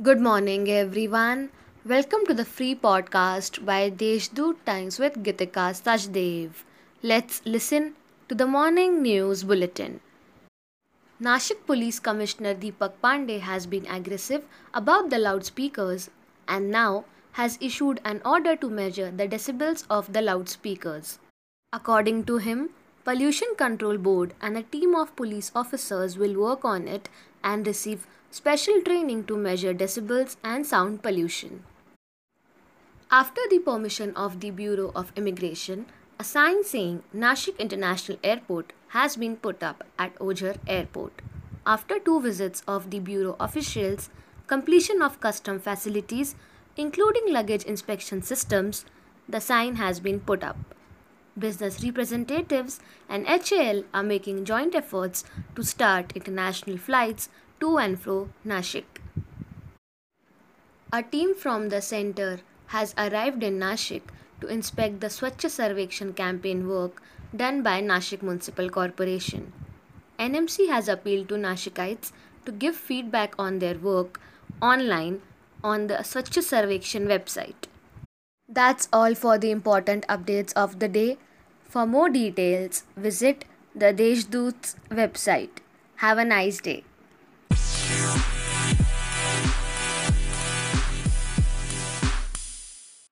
Good morning, everyone. Welcome to the free podcast by Deshdoot Times with Gitika Sajdev. Let's listen to the morning news bulletin. Nashik Police Commissioner Deepak Pandey has been aggressive about the loudspeakers and now has issued an order to measure the decibels of the loudspeakers. According to him, Pollution Control Board and a team of police officers will work on it and receive special training to measure decibels and sound pollution. After the permission of the Bureau of Immigration, a sign saying Nashik International Airport has been put up at Ojhar Airport. After two visits of the Bureau officials, completion of custom facilities, including luggage inspection systems, the sign has been put up. Business representatives and HAL are making joint efforts to start international flights to and fro Nashik. A team from the center has arrived in Nashik to inspect the Swachh Sarvekshan campaign work done by Nashik Municipal Corporation. NMC has appealed to Nashikites to give feedback on their work online on the Swachh Sarvekshan website. That's all for the important updates of the day. For more details, visit the Deshdoot's website. Have a nice day.